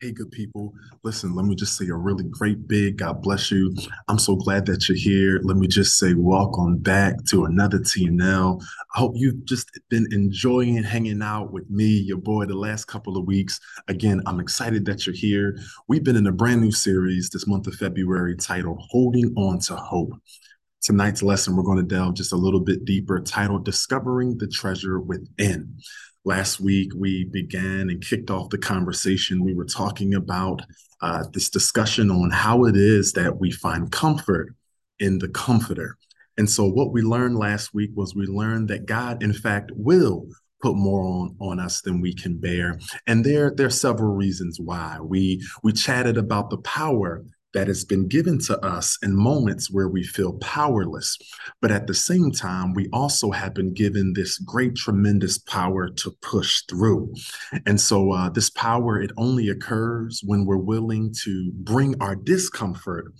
Hey, good people. Listen, let me just say a really great big God bless you. I'm so glad that you're here. Let me just say welcome back to another TNL. I hope you've just been enjoying hanging out with me, your boy, the last couple of weeks. Again, I'm excited that you're here. We've been in a brand new series this month of February titled Holding On to Hope. Tonight's lesson, we're going to delve just a little bit deeper, titled Discovering the Treasure Within. Last week, we began and kicked off the conversation. We were talking about uh, this discussion on how it is that we find comfort in the Comforter. And so, what we learned last week was we learned that God, in fact, will put more on on us than we can bear and there there are several reasons why we we chatted about the power that has been given to us in moments where we feel powerless. But at the same time, we also have been given this great, tremendous power to push through. And so, uh, this power, it only occurs when we're willing to bring our discomfort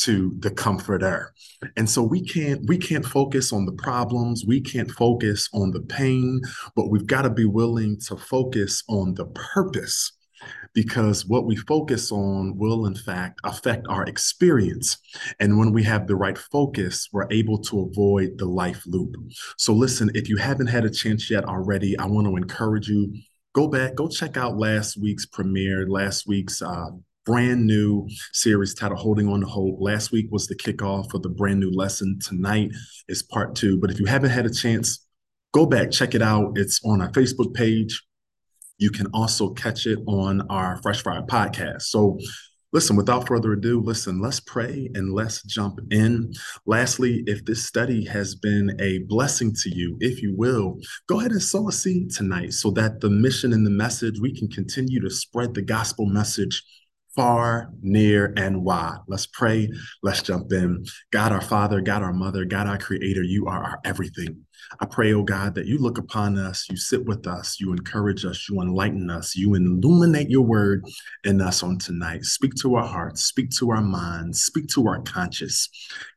to the comforter. And so, we can't we can't focus on the problems, we can't focus on the pain, but we've got to be willing to focus on the purpose because what we focus on will, in fact, affect our experience. And when we have the right focus, we're able to avoid the life loop. So, listen, if you haven't had a chance yet already, I want to encourage you go back, go check out last week's premiere, last week's uh, brand new series titled Holding On to Hope. Last week was the kickoff of the brand new lesson. Tonight is part two. But if you haven't had a chance, go back, check it out. It's on our Facebook page. You can also catch it on our Fresh Fire podcast. So, listen, without further ado, listen, let's pray and let's jump in. Lastly, if this study has been a blessing to you, if you will, go ahead and sow a seed tonight so that the mission and the message, we can continue to spread the gospel message far, near, and wide. Let's pray. Let's jump in. God, our Father, God, our Mother, God, our Creator, you are our everything. I pray, oh God, that you look upon us, you sit with us, you encourage us, you enlighten us, you illuminate your word in us on tonight. Speak to our hearts, speak to our minds, speak to our conscience.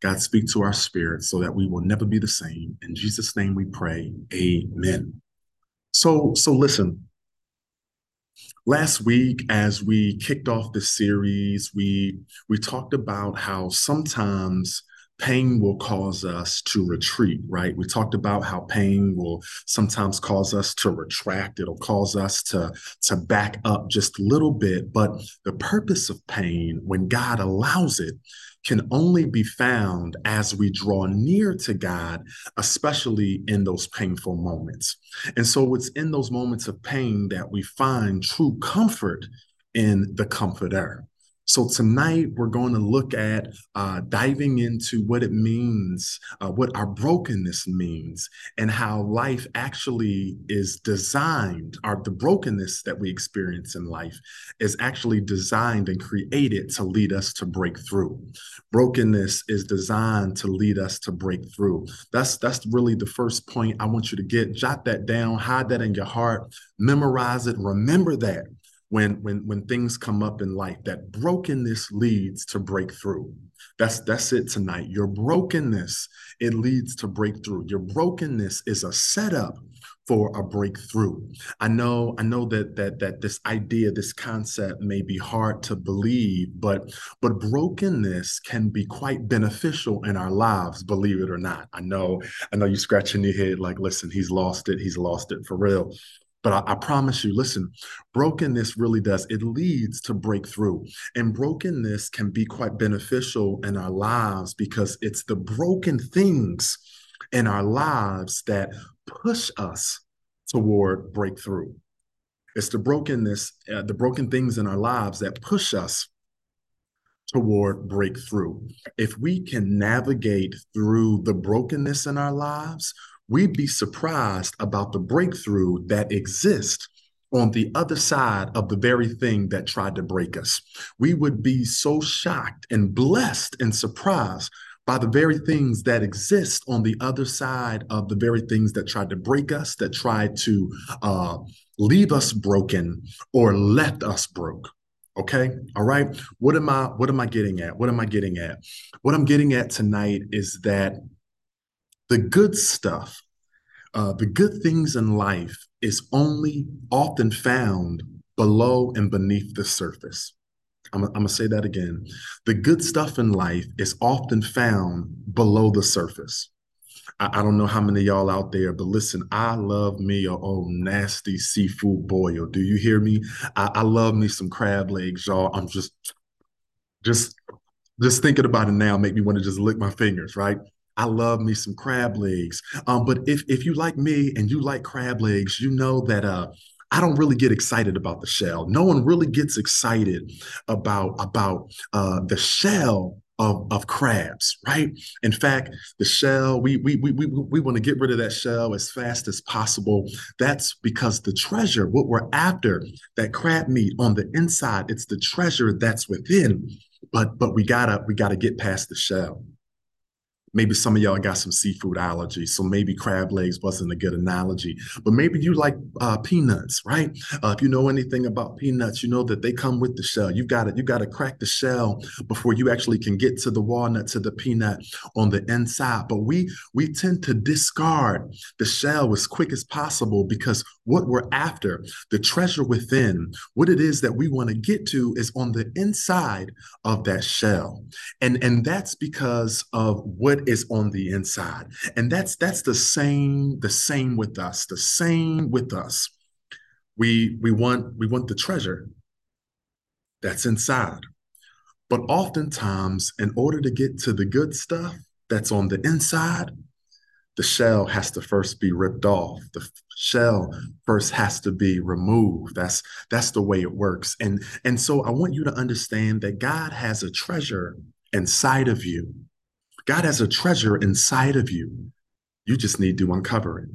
God, speak to our spirit so that we will never be the same. In Jesus' name we pray. Amen. So, so listen, last week as we kicked off the series we we talked about how sometimes pain will cause us to retreat right? We talked about how pain will sometimes cause us to retract. It'll cause us to to back up just a little bit. But the purpose of pain when god allows it can only be found as we draw near to God, especially in those painful moments. And so it's in those moments of pain that we find true comfort in the comforter. So tonight we're going to look at uh, diving into what it means, uh, what our brokenness means, and how life actually is designed, or the brokenness that we experience in life is actually designed and created to lead us to break through. Brokenness is designed to lead us to break through. That's that's really the first point I want you to get. Jot that down, hide that in your heart, memorize it, remember that when when when things come up in life that brokenness leads to breakthrough. That's that's it tonight. Your brokenness it leads to breakthrough. Your brokenness is a setup for a breakthrough. I know i know that that that this idea this concept may be hard to believe but but brokenness can be quite beneficial in our lives believe it or not. I know i know you're scratching your head like listen he's lost it. He's lost it for real but I, I, promise you, listen, brokenness really does. It leads to breakthrough. And brokenness can be quite beneficial in our lives because it's the broken things in our lives that push us toward breakthrough. It's the brokenness, uh, the broken things in our lives that push us toward breakthrough. If we can navigate through the brokenness in our lives, we'd be surprised about the breakthrough that exists on the other side of the very thing that tried to break us. We would be so shocked and blessed and surprised by the very things that exist on the other side of the very things that tried to break us, that tried to uh, leave us broken or left us broke. Okay. All right. What am I what am I getting at? What am I getting at? What I'm getting at tonight is that the good stuff, uh, the good things in life is only often found below and beneath the surface. I'm, I'm going to say that again. The good stuff in life is often found below the surface. I, I don't know how many y'all out there, but listen, I love me a old nasty seafood boil. Do you hear me? I, I love me some crab legs, y'all. I'm just, just, just thinking about it now make me want to just lick my fingers, right? I love me some crab legs. Um, but if if you like me and you like crab legs, you know that uh I don't really get excited about the shell. No one really gets excited about about uh, the shell of, of crabs, right? In fact, the shell, we we we we, we want to get rid of that shell as fast as possible. That's because the treasure, what we're after, that crab meat on the inside, it's the treasure that's within. But but we gotta we gotta get past the shell maybe some of y'all got some seafood allergies, so maybe crab legs wasn't a good analogy. But maybe you like uh, peanuts, right? Uh, if you know anything about peanuts, you know that they come with the shell. You got to you got to crack the shell before you actually can get to the walnut to the peanut on the inside. But we we tend to discard the shell as quick as possible because what we're after, the treasure within, what it is that we want to get to is on the inside of that shell. And and that's because of what is on the inside. And that's that's the same the same with us. The same with us. We we want we want the treasure that's inside. But oftentimes in order to get to the good stuff that's on the inside, the shell has to first be ripped off. The shell first has to be removed. That's that's the way it works. And and so I want you to understand that God has a treasure inside of you God has a treasure inside of you. You just need to uncover it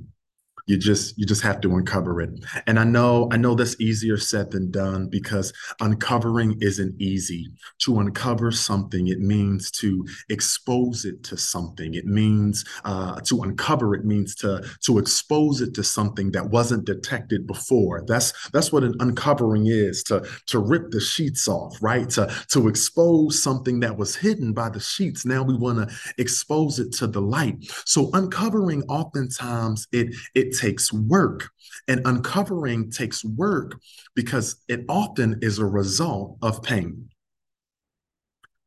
you just you just have to uncover it. And i know i know that's easier said than done because uncovering isn't easy. To uncover something it means to expose it to something. It means uh, to uncover it means to to expose it to something that wasn't detected before. That's that's what an uncovering is to to rip the sheets off right? To to expose something that was hidden by the sheets. Now we want to expose it to the light. So uncovering oftentimes it it takes work. And uncovering takes work because it often is a result of pain.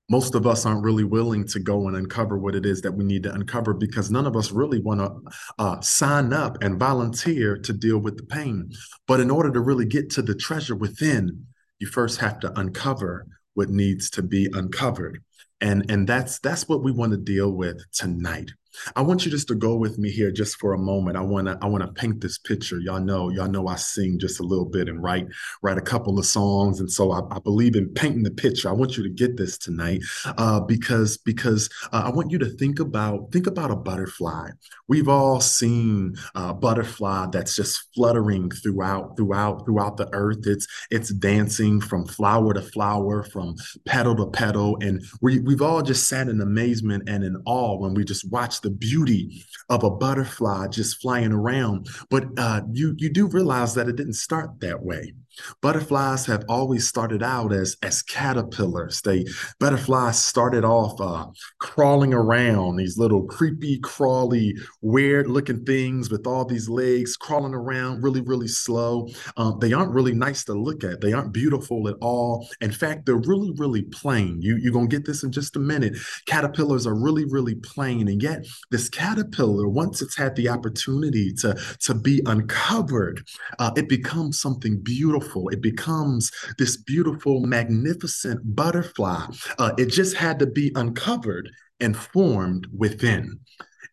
Most of us aren't really willing to go and uncover what it is that we need to uncover because none of us really want to uh, sign up and volunteer to deal with the pain. But in order to really get to the treasure within, you first have to uncover what needs to be uncovered. And, and that's that's what we want to deal with tonight. I want you just to go with me here just for a moment. I want to I want to paint this picture. Y'all know, y'all know I sing just a little bit and write write a couple of songs, and so I, I believe in painting the picture. I want you to get this tonight uh, because because uh, I want you to think about think about a butterfly. We've all seen a butterfly that's just fluttering throughout throughout throughout the earth. It's it's dancing from flower to flower, from petal to petal, and we we've all just sat in amazement and in awe when we just watched the beauty of a butterfly just flying around. But uh, you you do realize that it didn't start that way. Butterflies have always started out as as caterpillars. They butterflies started off uh, crawling around these little creepy, crawly, weird-looking things with all these legs crawling around really, really slow. Um, they aren't really nice to look at. They aren't beautiful at all. In fact, they're really, really plain. You you're gonna get this in just a minute. Caterpillars are really, really plain, and yet this caterpillar, once it's had the opportunity to to be uncovered, uh, it becomes something beautiful beautiful. It becomes this beautiful, magnificent butterfly. Uh, it just had to be uncovered and formed within.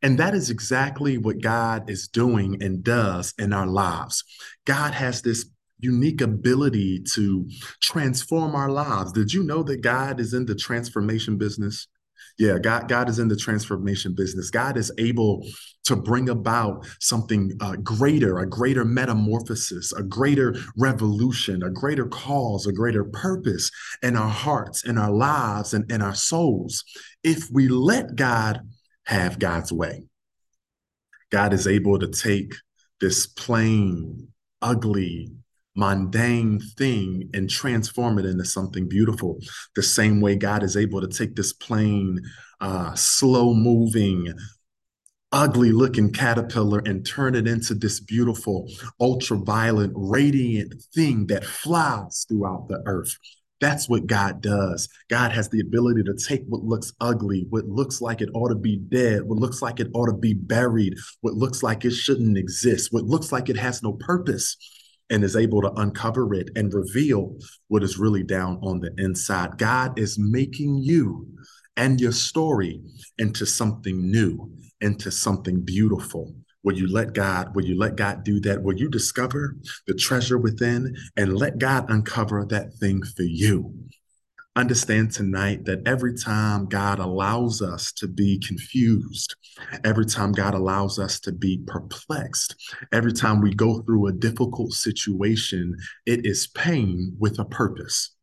And that is exactly what God is doing and does in our lives. God has this unique ability to transform our lives. Did you know that God is in the transformation business? Yeah, God, God is in the transformation business. God is able to bring about something uh, greater, a greater metamorphosis, a greater revolution, a greater cause, a greater purpose in our hearts, in our lives, and in our souls. If we let God have God's way, God is able to take this plain, ugly, mundane thing and transform it into something beautiful. The same way God is able to take this plain, uh, slow moving, ugly looking caterpillar and turn it into this beautiful, ultraviolet, radiant thing that flies throughout the earth. That's what God does. God has the ability to take what looks ugly, what looks like it ought to be dead, what looks like it ought to be buried, what looks like it shouldn't exist, what looks like it has no purpose, and is able to uncover it and reveal what is really down on the inside. God is making you and your story into something new, into something beautiful. Will you let God, will you let God do that? Will you discover the treasure within and let God uncover that thing for you? Understand tonight that every time God allows us to be confused, every time God allows us to be perplexed, every time we go through a difficult situation, it is pain with a purpose.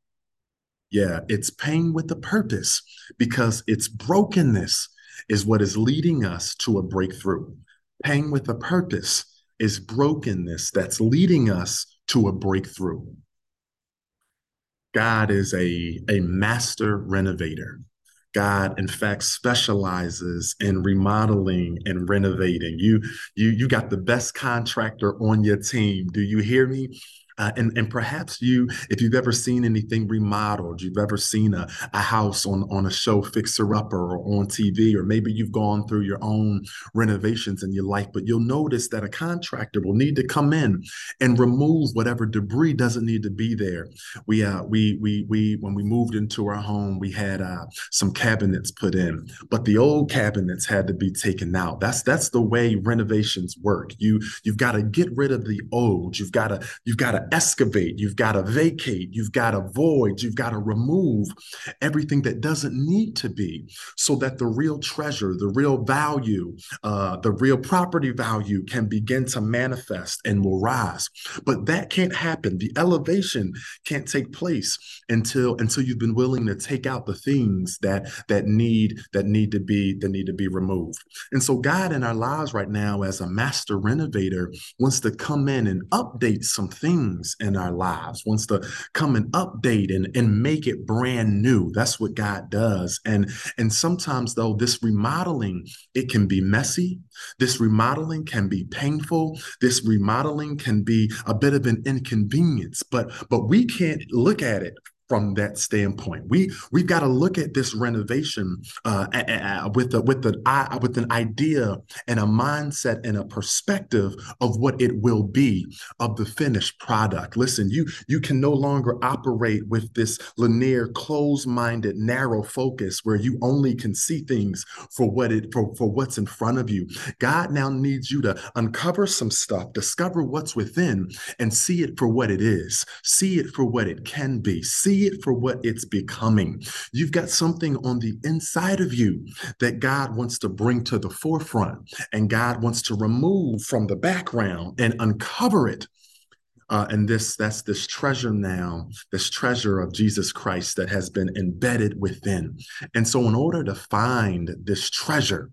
Yeah, it's pain with a purpose because its brokenness is what is leading us to a breakthrough. Pain with a purpose is brokenness that's leading us to a breakthrough. God is a, a master renovator. God, in fact, specializes in remodeling and renovating. You, you, you got the best contractor on your team. Do you hear me? Uh, and, and perhaps you, if you've ever seen anything remodeled, you've ever seen a, a house on, on a show Fixer Upper or on TV, or maybe you've gone through your own renovations in your life, but you'll notice that a contractor will need to come in and remove whatever debris doesn't need to be there. We, uh, we, we, we, when we moved into our home, we had uh, some cabinets put in, but the old cabinets had to be taken out. That's that's the way renovations work. You you've got to get rid of the old. You've got to you've got to excavate, you've got to vacate, you've got to void, you've got to remove everything that doesn't need to be so that the real treasure, the real value, uh, the real property value can begin to manifest and will rise. But that can't happen. The elevation can't take place until until you've been willing to take out the things that that need that need to be that need to be removed. And so God in our lives right now as a master renovator wants to come in and update some things things in our lives, wants to come and update and, and make it brand new. That's what God does. And, and sometimes though, this remodeling, it can be messy. This remodeling can be painful. This remodeling can be a bit of an inconvenience, but but we can't look at it from that standpoint. We we've got to look at this renovation uh, with a, with an with an idea and a mindset and a perspective of what it will be of the finished product. Listen, you you can no longer operate with this linear, closed-minded, narrow focus where you only can see things for what it for, for what's in front of you. God now needs you to uncover some stuff, discover what's within, and see it for what it is. See it for what it can be. See see it for what it's becoming. You've got something on the inside of you that God wants to bring to the forefront and God wants to remove from the background and uncover it. Uh, and this that's this treasure now this treasure of jesus christ that has been embedded within and so in order to find this treasure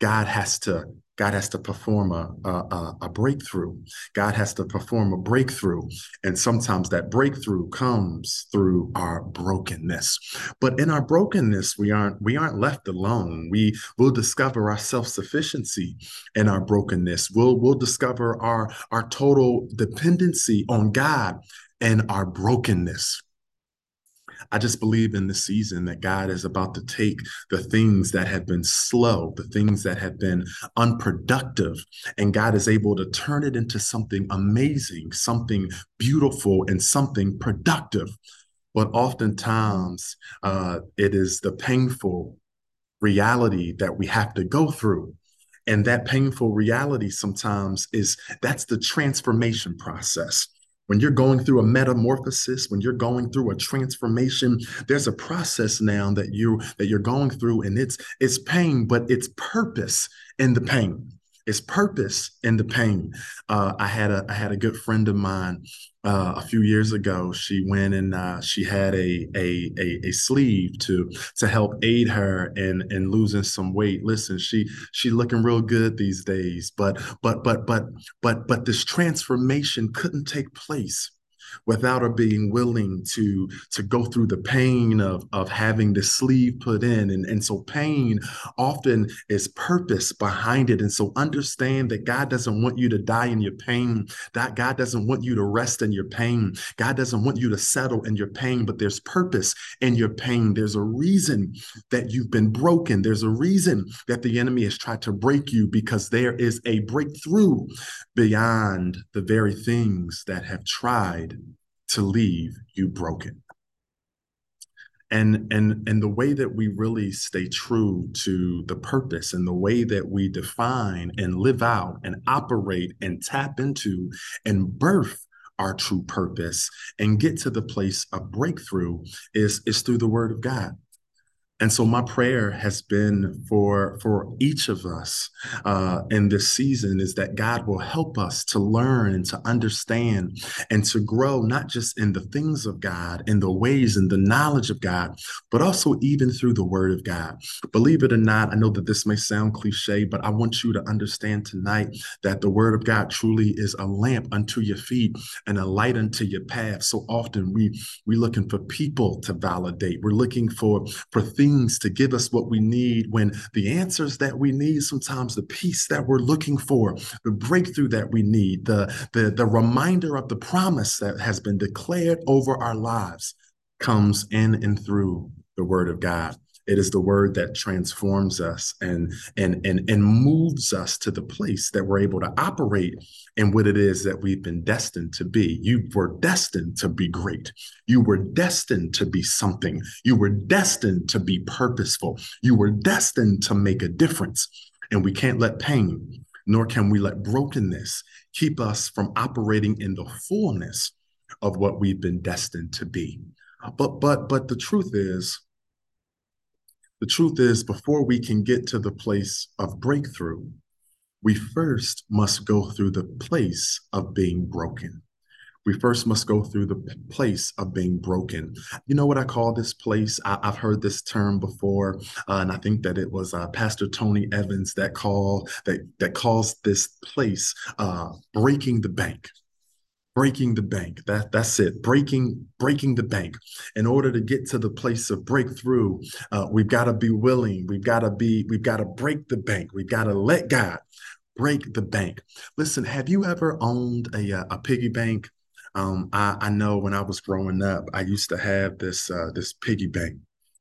god has to God has to perform a, a, a, breakthrough. God has to perform a breakthrough. And sometimes that breakthrough comes through our brokenness. But in our brokenness, we aren't we aren't left alone. We will discover our self-sufficiency in our brokenness. We'll we'll discover our, our total dependency on God and our brokenness. I just believe in the season that God is about to take the things that have been slow, the things that have been unproductive, and God is able to turn it into something amazing, something beautiful, and something productive. But oftentimes, uh, it is the painful reality that we have to go through and that painful reality sometimes is that's the transformation process when you're going through a metamorphosis when you're going through a transformation there's a process now that you that you're going through and it's it's pain but it's purpose in the pain it's purpose in the pain. Uh, I had a I had a good friend of mine uh, a few years ago. She went and uh, she had a, a, a a sleeve to to help aid her in in losing some weight. Listen, she she looking real good these days, but but but but but but this transformation couldn't take place without her being willing to to go through the pain of of having the sleeve put in. And and so pain often is purpose behind it. And so understand that God doesn't want you to die in your pain. That God doesn't want you to rest in your pain. God doesn't want you to settle in your pain but there's purpose in your pain. There's a reason that you've been broken. There's a reason that the enemy has tried to break you because there is a breakthrough beyond the very things that have tried to leave you broken. And and and the way that we really stay true to the purpose and the way that we define and live out and operate and tap into and birth our true purpose and get to the place of breakthrough is is through the word of god and so my prayer has been for for each of us uh, in this season is that God will help us to learn and to understand and to grow not just in the things of God, in the ways and the knowledge of God, but also even through the Word of God. Believe it or not, I know that this may sound cliche, but I want you to understand tonight that the Word of God truly is a lamp unto your feet and a light unto your path. So often we we're looking for people to validate. We're looking for for things to give us what we need when the answers that we need, sometimes the peace that we're looking for, the breakthrough that we need, the, the, the reminder of the promise that has been declared over our lives comes in and through the word of God. It is the word that transforms us and and and and moves us to the place that we're able to operate in what it is that we've been destined to be. You were destined to be great. You were destined to be something. You were destined to be purposeful. You were destined to make a difference. And we can't let pain, nor can we let brokenness keep us from operating in the fullness of what we've been destined to be. But but but the truth is the truth is, before we can get to the place of breakthrough, we first must go through the place of being broken. We first must go through the place of being broken. You know what I call this place? I, have heard this term before, uh, and I think that it was uh, Pastor Tony Evans that call that that calls this place uh, breaking the bank breaking the bank. That that's it. Breaking breaking the bank. In order to get to the place of breakthrough uh, we've got to be willing. We've got to be we've got to break the bank. We've got to let god break the bank. Listen have you ever owned a, uh, a piggy bank? Um, I, I know when i was growing up i used to have this uh, this piggy bank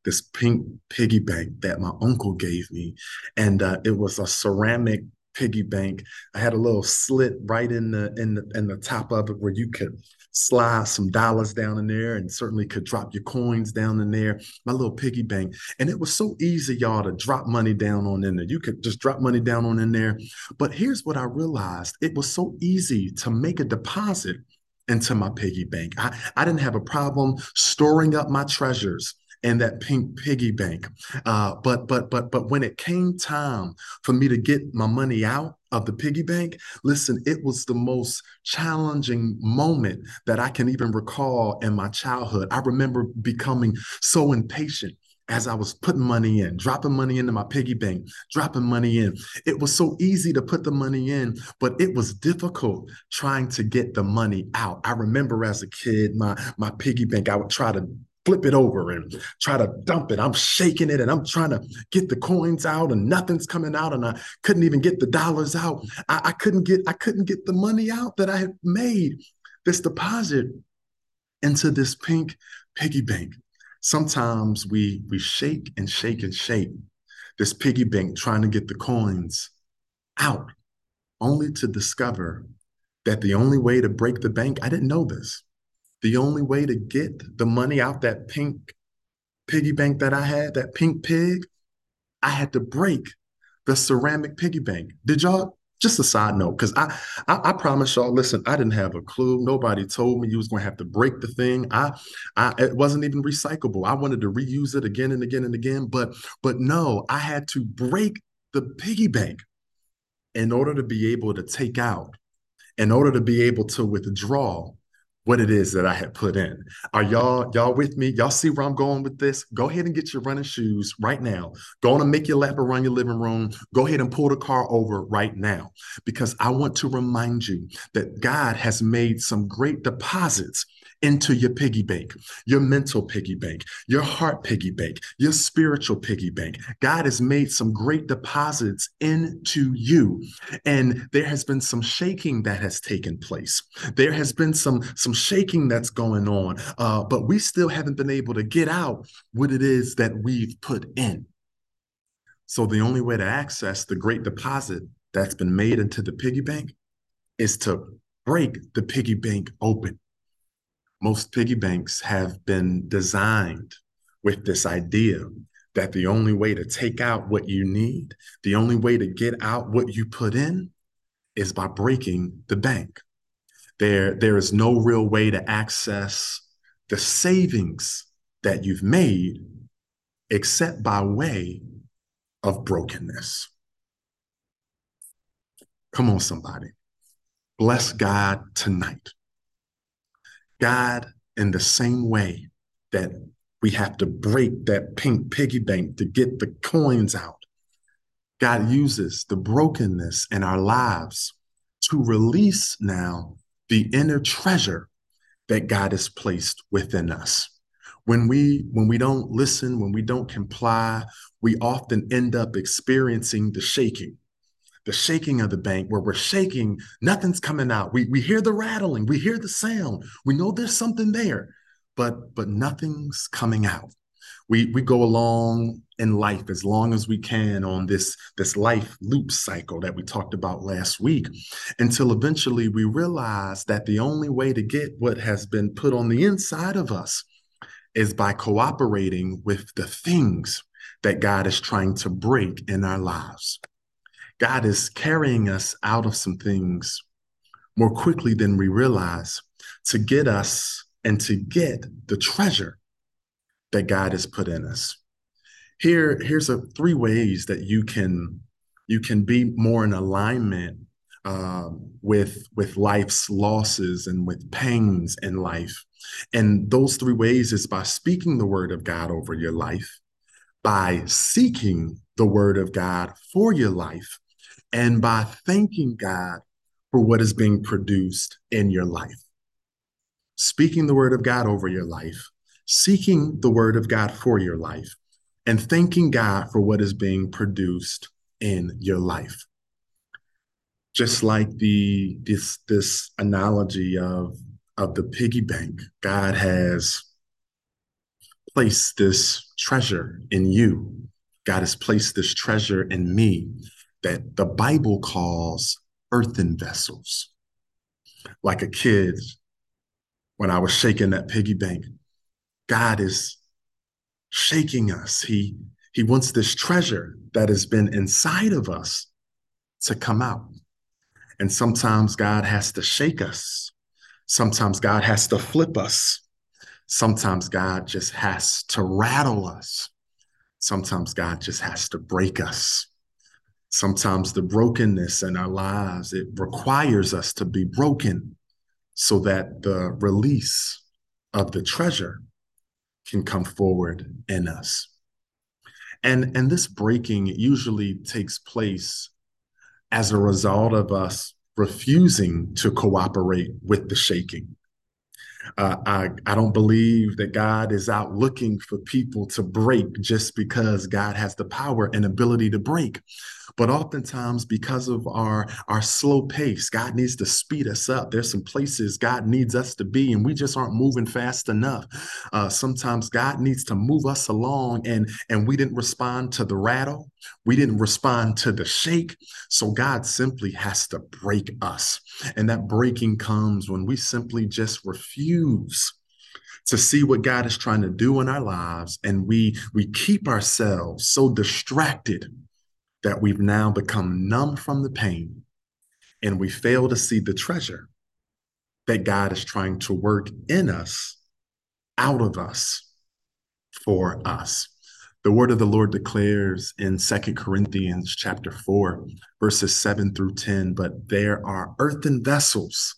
this pink piggy bank that my uncle gave me. And uh, it was a ceramic piggy bank. I had a little slit right in the in the in the top of it where you could slide some dollars down in there and certainly could drop your coins down in there. My little piggy bank. And it was so easy, y'all, to drop money down on in there. You could just drop money down on in there. But here's what I realized. It was so easy to make a deposit into my piggy bank. I, I didn't have a problem storing up my treasures and that pink piggy bank. Uh, but but but but when it came time for me to get my money out of the piggy bank, listen, it was the most challenging moment that I can even recall in my childhood. I remember becoming so impatient as I was putting money in, dropping money into my piggy bank, dropping money in. It was so easy to put the money in, but it was difficult trying to get the money out. I remember as a kid, my my piggy bank, I would try to flip it over and try to dump it. I'm shaking it and I'm trying to get the coins out and nothing's coming out and I couldn't even get the dollars out. I, I couldn't get I couldn't get the money out that I had made this deposit into this pink piggy bank. Sometimes we we shake and shake and shake this piggy bank trying to get the coins out only to discover that the only way to break the bank, I didn't know this the only way to get the money out that pink piggy bank that I had, that pink pig, I had to break the ceramic piggy bank. Did y'all? Just a side note, because I, I, I promise y'all, listen, I didn't have a clue. Nobody told me you was to have to break the thing. I, I, it wasn't even recyclable. I wanted to reuse it again and again and again, but, but no, I had to break the piggy bank in order to be able to take out, in order to be able to withdraw what it is that I had put in. Are y'all y'all with me? Y'all see where I'm going with this? Go ahead and get your running shoes right now. Go on and make your lap around your living room. Go ahead and pull the car over right now because I want to remind you that God has made some great deposits into your piggy bank, your mental piggy bank, your heart piggy bank, your spiritual piggy bank. God has made some great deposits into you. And there has been some shaking that has taken place. There has been some, some shaking that's going on, uh, but we still haven't been able to get out what it is that we've put in. So the only way to access the great deposit that's been made into the piggy bank is to break the piggy bank open most piggy banks have been designed with this idea that the only way to take out what you need, the only way to get out what you put in is by breaking the bank. There, there is no real way to access the savings that you've made except by way of brokenness. Come on, somebody. Bless God tonight God, in the same way that we have to break that pink piggy bank to get the coins out, God uses the brokenness in our lives to release now the inner treasure that God has placed within us. When we when we don't listen, when we don't comply, we often end up experiencing the shaking the shaking of the bank where we're shaking, nothing's coming out. We, we hear the rattling, we hear the sound, we know there's something there, but but nothing's coming out. We we go along in life as long as we can on this this life loop cycle that we talked about last week until eventually we realize that the only way to get what has been put on the inside of us is by cooperating with the things that God is trying to break in our lives. God is carrying us out of some things more quickly than we realize to get us and to get the treasure that God has put in us. Here, here's a three ways that you can you can be more in alignment uh, with with life's losses and with pains in life. And those three ways is by speaking the word of God over your life, by seeking the word of God for your life, and by thanking God for what is being produced in your life. Speaking the word of God over your life, seeking the word of God for your life, and thanking God for what is being produced in your life. Just like the this this analogy of of the piggy bank, God has placed this treasure in you. God has placed this treasure in me that the Bible calls earthen vessels. Like a kid, when I was shaking that piggy bank, God is shaking us. He, he wants this treasure that has been inside of us to come out. And sometimes God has to shake us. Sometimes God has to flip us. Sometimes God just has to rattle us. Sometimes God just has to break us sometimes the brokenness in our lives it requires us to be broken so that the release of the treasure can come forward in us. And and this breaking usually takes place as a result of us refusing to cooperate with the shaking uh, I, I don't believe that God is out looking for people to break just because God has the power and ability to break. But oftentimes, because of our, our slow pace, God needs to speed us up. There's some places God needs us to be, and we just aren't moving fast enough. Uh, sometimes God needs to move us along, and, and we didn't respond to the rattle. We didn't respond to the shake. So God simply has to break us. And that breaking comes when we simply just refuse to see what God is trying to do in our lives and we we keep ourselves so distracted that we've now become numb from the pain and we fail to see the treasure that God is trying to work in us out of us for us. The word of the Lord declares in Second Corinthians chapter 4, verses 7 through 10, but there are earthen vessels.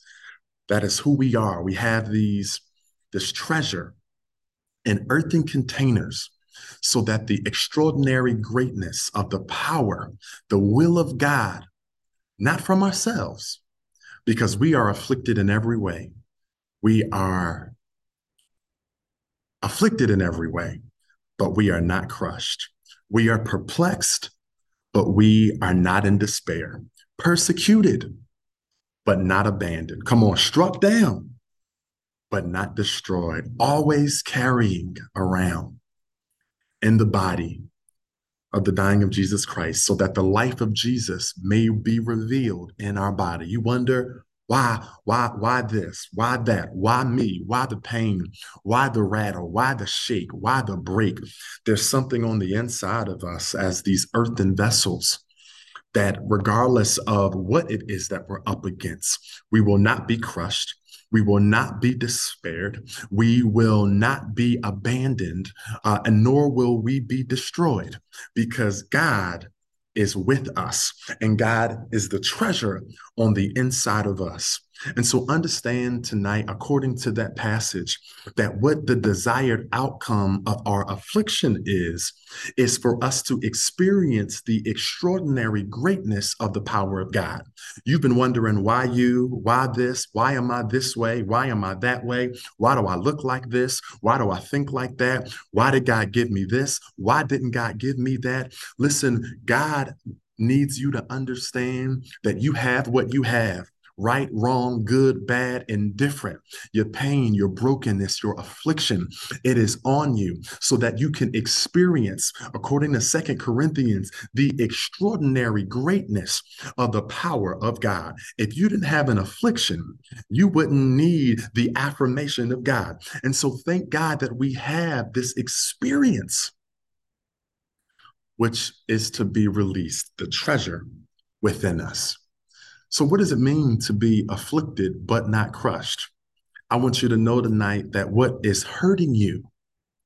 That is who we are. We have these, this treasure in earthen containers so that the extraordinary greatness of the power, the will of God, not from ourselves, because we are afflicted in every way. We are afflicted in every way, but we are not crushed. We are perplexed, but we are not in despair. Persecuted, but not abandoned. Come on, struck down, but not destroyed. Always carrying around in the body of the dying of Jesus Christ so that the life of Jesus may be revealed in our body. You wonder why, why, why this? Why that? Why me? Why the pain? Why the rattle? Why the shake? Why the break? There's something on the inside of us as these earthen vessels that regardless of what it is that we're up against, we will not be crushed. We will not be despaired. We will not be abandoned, uh, and nor will we be destroyed because God is with us and God is the treasure on the inside of us. And so understand tonight, according to that passage, that what the desired outcome of our affliction is, is for us to experience the extraordinary greatness of the power of God. You've been wondering why you, why this, why am I this way? Why am I that way? Why do I look like this? Why do I think like that? Why did God give me this? Why didn't God give me that? Listen, God needs you to understand that you have what you have right, wrong, good, bad, indifferent. Your pain, your brokenness, your affliction, it is on you so that you can experience, according to Second Corinthians, the extraordinary greatness of the power of God. If you didn't have an affliction, you wouldn't need the affirmation of God. And so thank God that we have this experience, which is to be released, the treasure within us. So, what does it mean to be afflicted but not crushed? I want you to know tonight that what is hurting you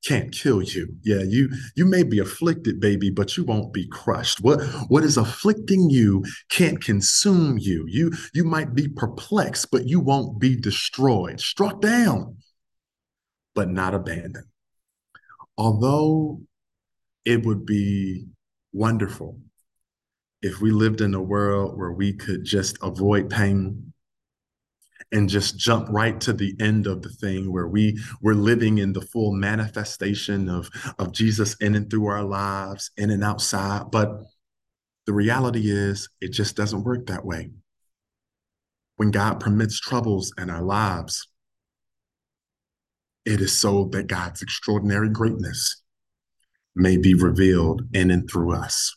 can't kill you. Yeah, you you may be afflicted, baby, but you won't be crushed. What what is afflicting you can't consume you. You you might be perplexed, but you won't be destroyed, struck down, but not abandoned. Although it would be wonderful if we lived in a world where we could just avoid pain and just jump right to the end of the thing where we we're living in the full manifestation of of Jesus in and through our lives in and outside but the reality is it just doesn't work that way. When God permits troubles in our lives it is so that God's extraordinary greatness may be revealed in and through us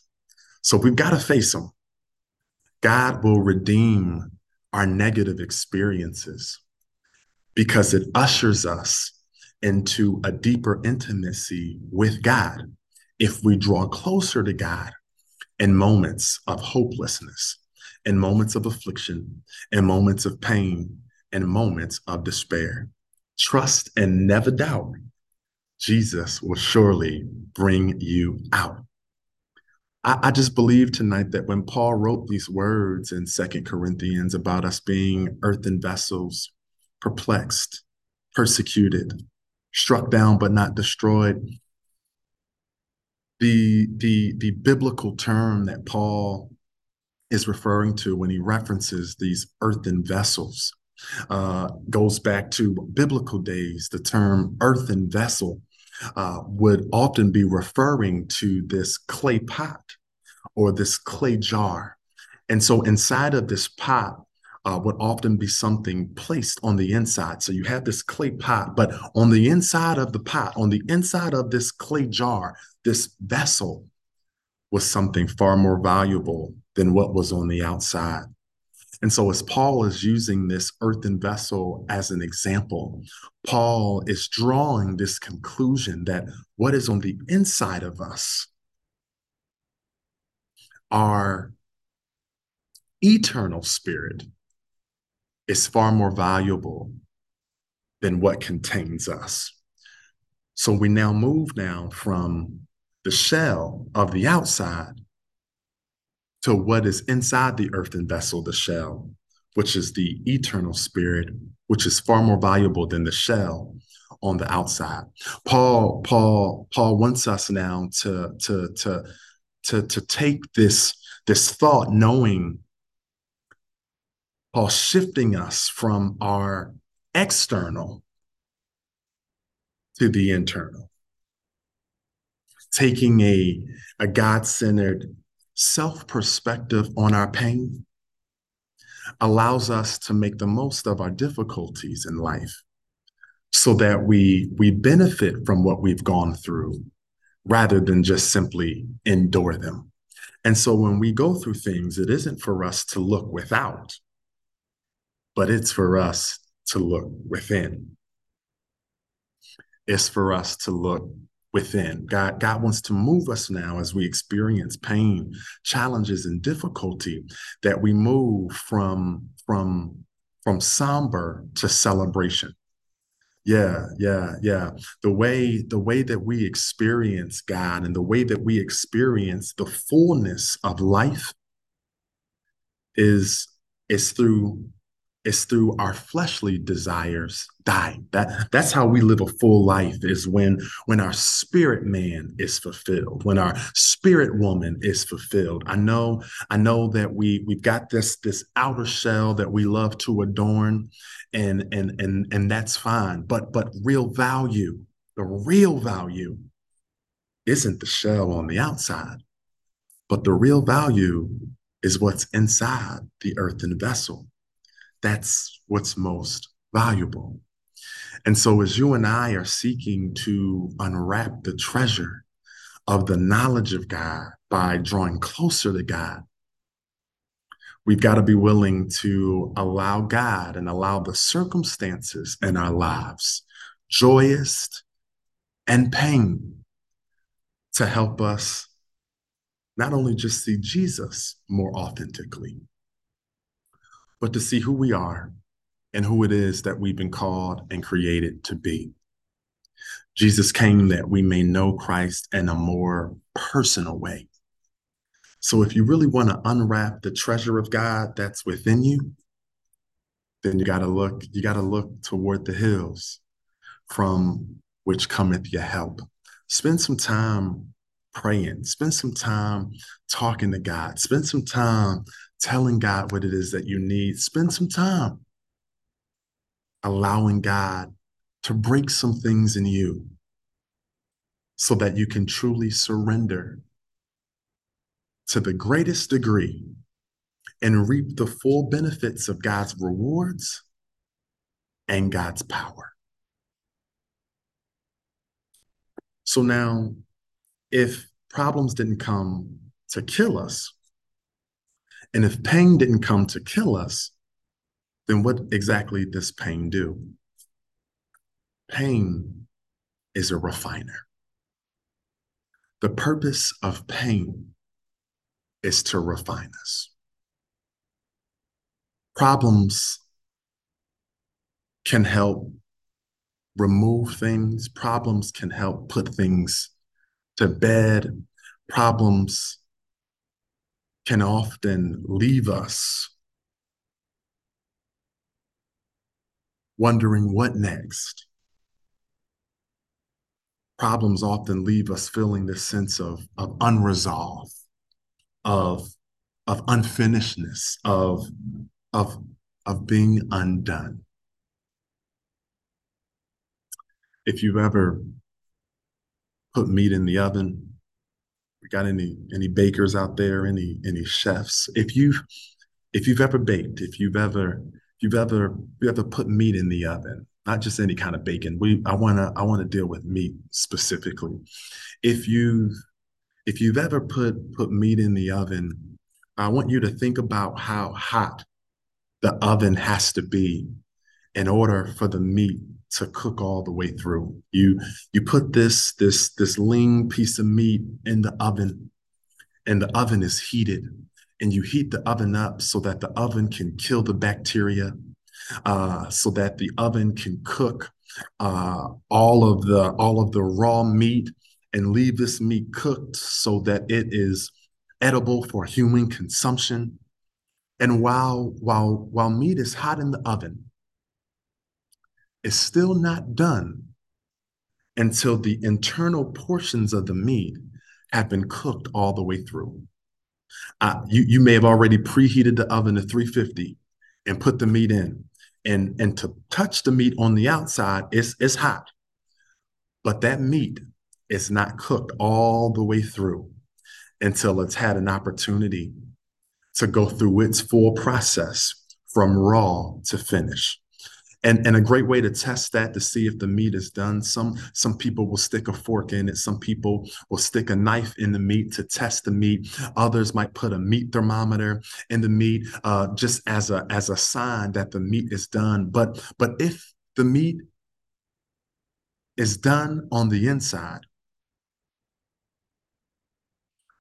so we've got to face them. God will redeem our negative experiences because it ushers us into a deeper intimacy with God if we draw closer to God in moments of hopelessness, in moments of affliction, in moments of pain, in moments of despair. Trust and never doubt Jesus will surely bring you out. I, I just believe tonight that when Paul wrote these words in Second Corinthians about us being earthen vessels, perplexed, persecuted, struck down but not destroyed, the the the biblical term that Paul is referring to when he references these earthen vessels uh, goes back to biblical days. The term earthen vessel uh, would often be referring to this clay pot or this clay jar. And so inside of this pot uh, would often be something placed on the inside. So you have this clay pot, but on the inside of the pot, on the inside of this clay jar, this vessel was something far more valuable than what was on the outside. And so, as Paul is using this earthen vessel as an example, Paul is drawing this conclusion that what is on the inside of us our eternal spirit is far more valuable than what contains us. So we now move now from the shell of the outside to what is inside the earthen vessel, the shell, which is the eternal spirit, which is far more valuable than the shell on the outside. Paul, Paul, Paul wants us now to, to, to, to, to take this, this thought, knowing Paul shifting us from our external to the internal. Taking a, a God centered self perspective on our pain allows us to make the most of our difficulties in life so that we we benefit from what we've gone through rather than just simply endure them. And so when we go through things, it isn't for us to look without, but it's for us to look within. It's for us to look within. God, God wants to move us now as we experience pain, challenges, and difficulty, that we move from, from, from somber to celebration. Yeah, yeah, yeah. The way the way that we experience God and the way that we experience the fullness of life is is through is through our fleshly desires dying. That that's how we live a full life is when when our spirit man is fulfilled, when our spirit woman is fulfilled. I know I know that we we've got this this outer shell that we love to adorn and and and and that's fine. But but real value, the real value isn't the shell on the outside, but the real value is what's inside the earthen vessel that's what's most valuable. And so, as you and I are seeking to unwrap the treasure of the knowledge of God by drawing closer to God, we've got to be willing to allow God and allow the circumstances in our lives, joyous and pain, to help us not only just see Jesus more authentically, but to see who we are and who it is that we've been called and created to be. Jesus came that we may know Christ in a more personal way. So if you really want to unwrap the treasure of God that's within you, then you got to look, you got to look toward the hills from which cometh your help. Spend some time praying, spend some time talking to God, spend some time telling God what it is that you need. Spend some time allowing God to break some things in you so that you can truly surrender to the greatest degree and reap the full benefits of God's rewards and God's power. So now, if problems didn't come to kill us, and if pain didn't come to kill us, then what exactly does pain do? Pain is a refiner. The purpose of pain is to refine us. Problems can help remove things, problems can help put things to bed, problems can often leave us wondering what next. Problems often leave us feeling this sense of, of unresolved, of, of unfinishedness, of, of, of being undone. If you've ever put meat in the oven we got any any bakers out there? Any any chefs? If you've if you've ever baked if you've ever if you've ever you ever put meat in the oven not just any kind of bacon we i want to i want to deal with meat specifically. If you if you've ever put put meat in the oven i want you to think about how hot the oven has to be in order for the meat to cook all the way through. You you put this this this lean piece of meat in the oven, and the oven is heated, and you heat the oven up so that the oven can kill the bacteria, uh, so that the oven can cook uh, all of the all of the raw meat and leave this meat cooked so that it is edible for human consumption. And while while while meat is hot in the oven, is still not done until the internal portions of the meat have been cooked all the way through. Uh, you, you may have already preheated the oven to 350 and put the meat in. And, and to touch the meat on the outside, it's, it's hot. But that meat is not cooked all the way through until it's had an opportunity to go through its full process from raw to finish. And, and a great way to test that to see if the meat is done. Some some people will stick a fork in it. Some people will stick a knife in the meat to test the meat. Others might put a meat thermometer in the meat uh, just as a as a sign that the meat is done. But but if the meat is done on the inside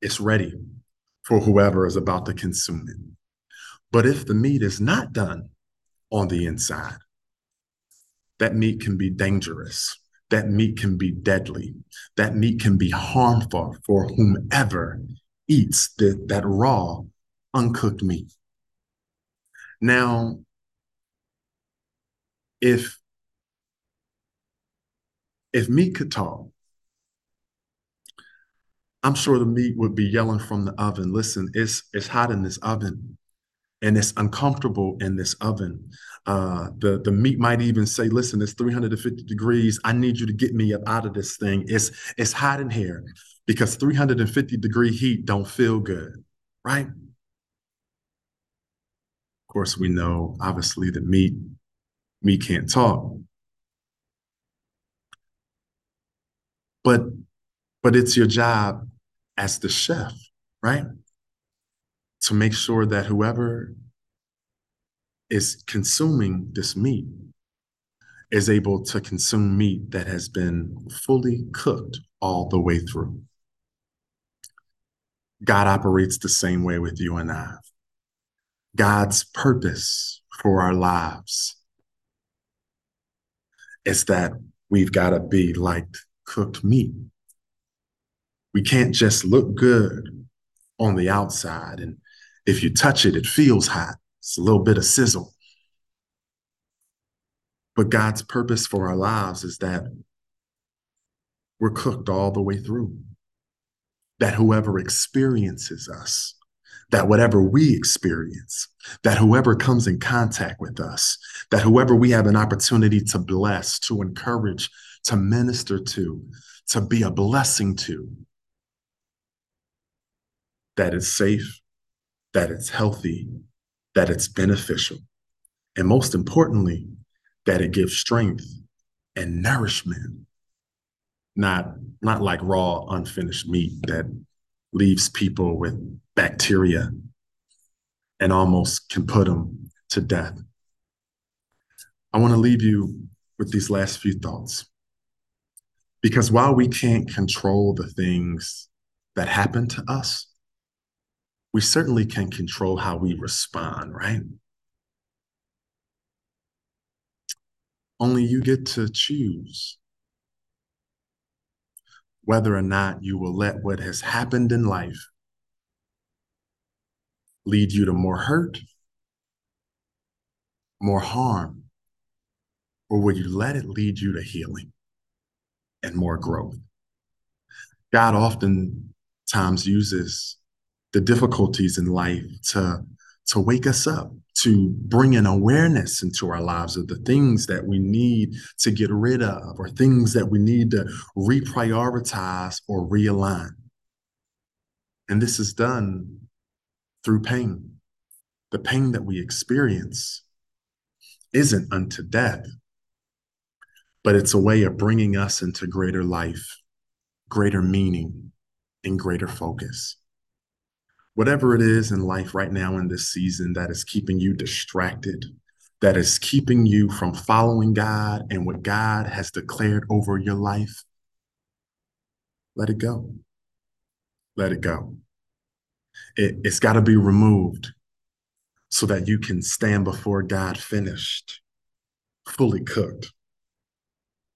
it's ready for whoever is about to consume it. But if the meat is not done on the inside that meat can be dangerous. That meat can be deadly. That meat can be harmful for whomever eats the, that raw, uncooked meat. Now, if if meat could talk, I'm sure the meat would be yelling from the oven. Listen, it's it's hot in this oven and it's uncomfortable in this oven. Uh, the the meat might even say, "Listen, it's 350 degrees. I need you to get me up out of this thing. It's it's hot in here because 350 degree heat don't feel good, right?" Of course, we know obviously that meat meat can't talk, but but it's your job as the chef, right? To make sure that whoever is consuming this meat is able to consume meat that has been fully cooked all the way through. God operates the same way with you and I. God's purpose for our lives is that we've got to be like cooked meat. We can't just look good on the outside and if you touch it, it feels hot. It's a little bit of sizzle. But God's purpose for our lives is that we're cooked all the way through. That whoever experiences us, that whatever we experience, that whoever comes in contact with us, that whoever we have an opportunity to bless, to encourage, to minister to, to be a blessing to, that is safe, that it's healthy, that it's beneficial, and most importantly, that it gives strength and nourishment. Not, not like raw, unfinished meat that leaves people with bacteria and almost can put them to death. I want to leave you with these last few thoughts. Because while we can't control the things that happen to us, we certainly can control how we respond, right? Only you get to choose whether or not you will let what has happened in life lead you to more hurt, more harm, or will you let it lead you to healing and more growth? God oftentimes uses the difficulties in life to to wake us up to bring an awareness into our lives of the things that we need to get rid of or things that we need to reprioritize or realign. And this is done through pain. The pain that we experience isn't unto death but it's a way of bringing us into greater life greater meaning and greater focus whatever it is in life right now in this season that is keeping you distracted, that is keeping you from following God and what God has declared over your life, let it go. Let it go. It, it's got to be removed so that you can stand before God finished, fully cooked,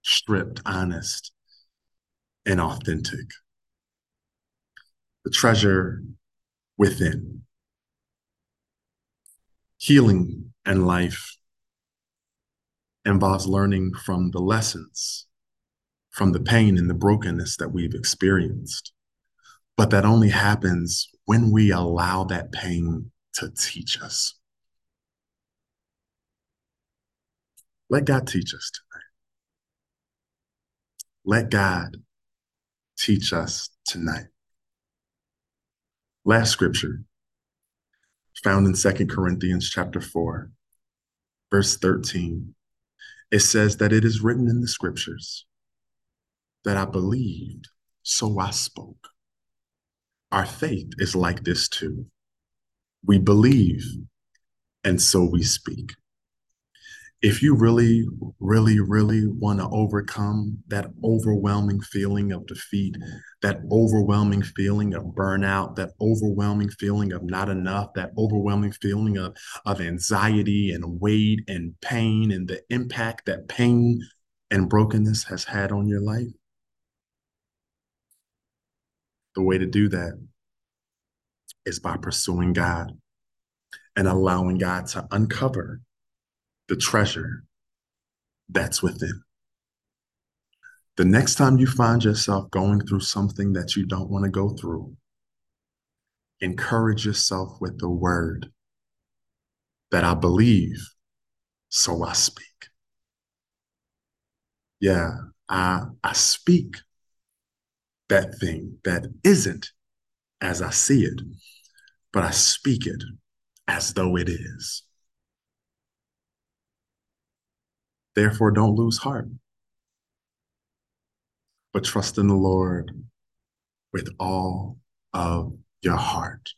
stripped, honest, and authentic. The treasure within. Healing and life involves learning from the lessons, from the pain and the brokenness that we've experienced. But that only happens when we allow that pain to teach us. Let God teach us tonight. let God teach us tonight. Last scripture found in Second Corinthians chapter 4, verse 13. It says that it is written in the scriptures that I believed, so I spoke. Our faith is like this too. We believe, and so we speak if you really, really, really want to overcome that overwhelming feeling of defeat, that overwhelming feeling of burnout, that overwhelming feeling of not enough, that overwhelming feeling of, of anxiety and weight and pain and the impact that pain and brokenness has had on your life, the way to do that is by pursuing God and allowing God to uncover the treasure that's within. The next time you find yourself going through something that you don't want to go through, encourage yourself with the word that I believe, so I speak. Yeah, I, I speak that thing that isn't as I see it, but I speak it as though it is. Therefore, don't lose heart, but trust in the Lord with all of your heart.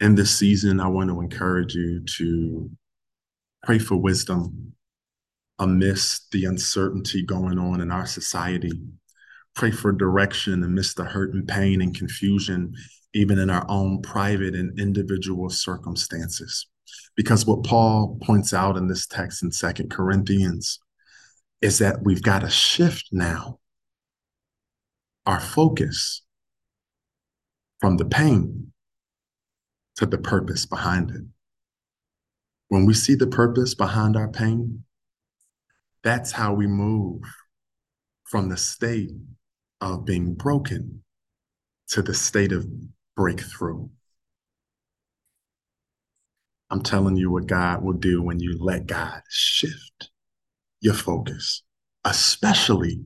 In this season, I want to encourage you to pray for wisdom amidst the uncertainty going on in our society. Pray for direction amidst the hurt and pain and confusion, even in our own private and individual circumstances. Because what Paul points out in this text in Second Corinthians is that we've got to shift now our focus from the pain to the purpose behind it. When we see the purpose behind our pain, that's how we move from the state of being broken to the state of breakthrough. I'm telling you what God will do when you let God shift your focus, especially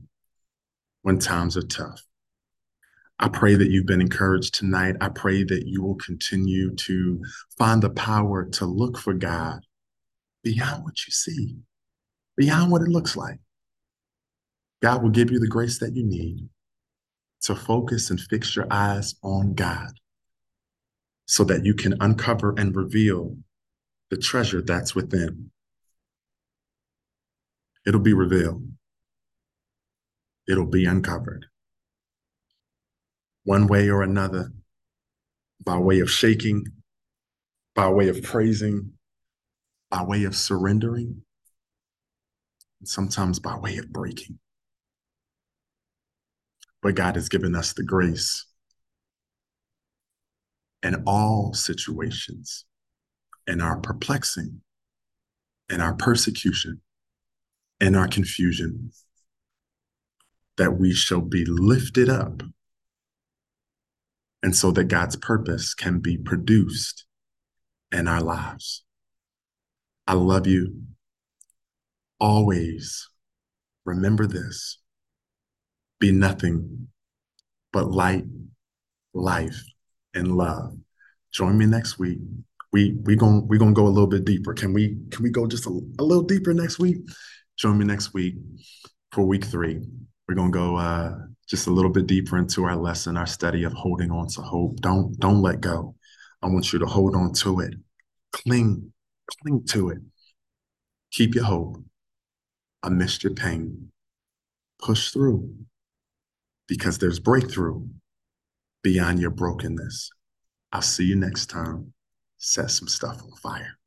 when times are tough. I pray that you've been encouraged tonight. I pray that you will continue to find the power to look for God beyond what you see, beyond what it looks like. God will give you the grace that you need to focus and fix your eyes on God so that you can uncover and reveal the treasure that's within. It'll be revealed. It'll be uncovered. One way or another, by way of shaking, by way of praising, by way of surrendering, and sometimes by way of breaking. But God has given us the grace in all situations in our perplexing, in our persecution, in our confusion, that we shall be lifted up. And so that God's purpose can be produced in our lives. I love you. Always remember this be nothing but light, life, and love. Join me next week we we going we gonna go a little bit deeper. Can we can we go just a, a little deeper next week? Join me next week for week three. We're gonna go uh, just a little bit deeper into our lesson, our study of holding on to hope. Don't don't let go. I want you to hold on to it. Cling, cling to it. Keep your hope amidst your pain. Push through because there's breakthrough beyond your brokenness. I'll see you next time set some stuff on fire.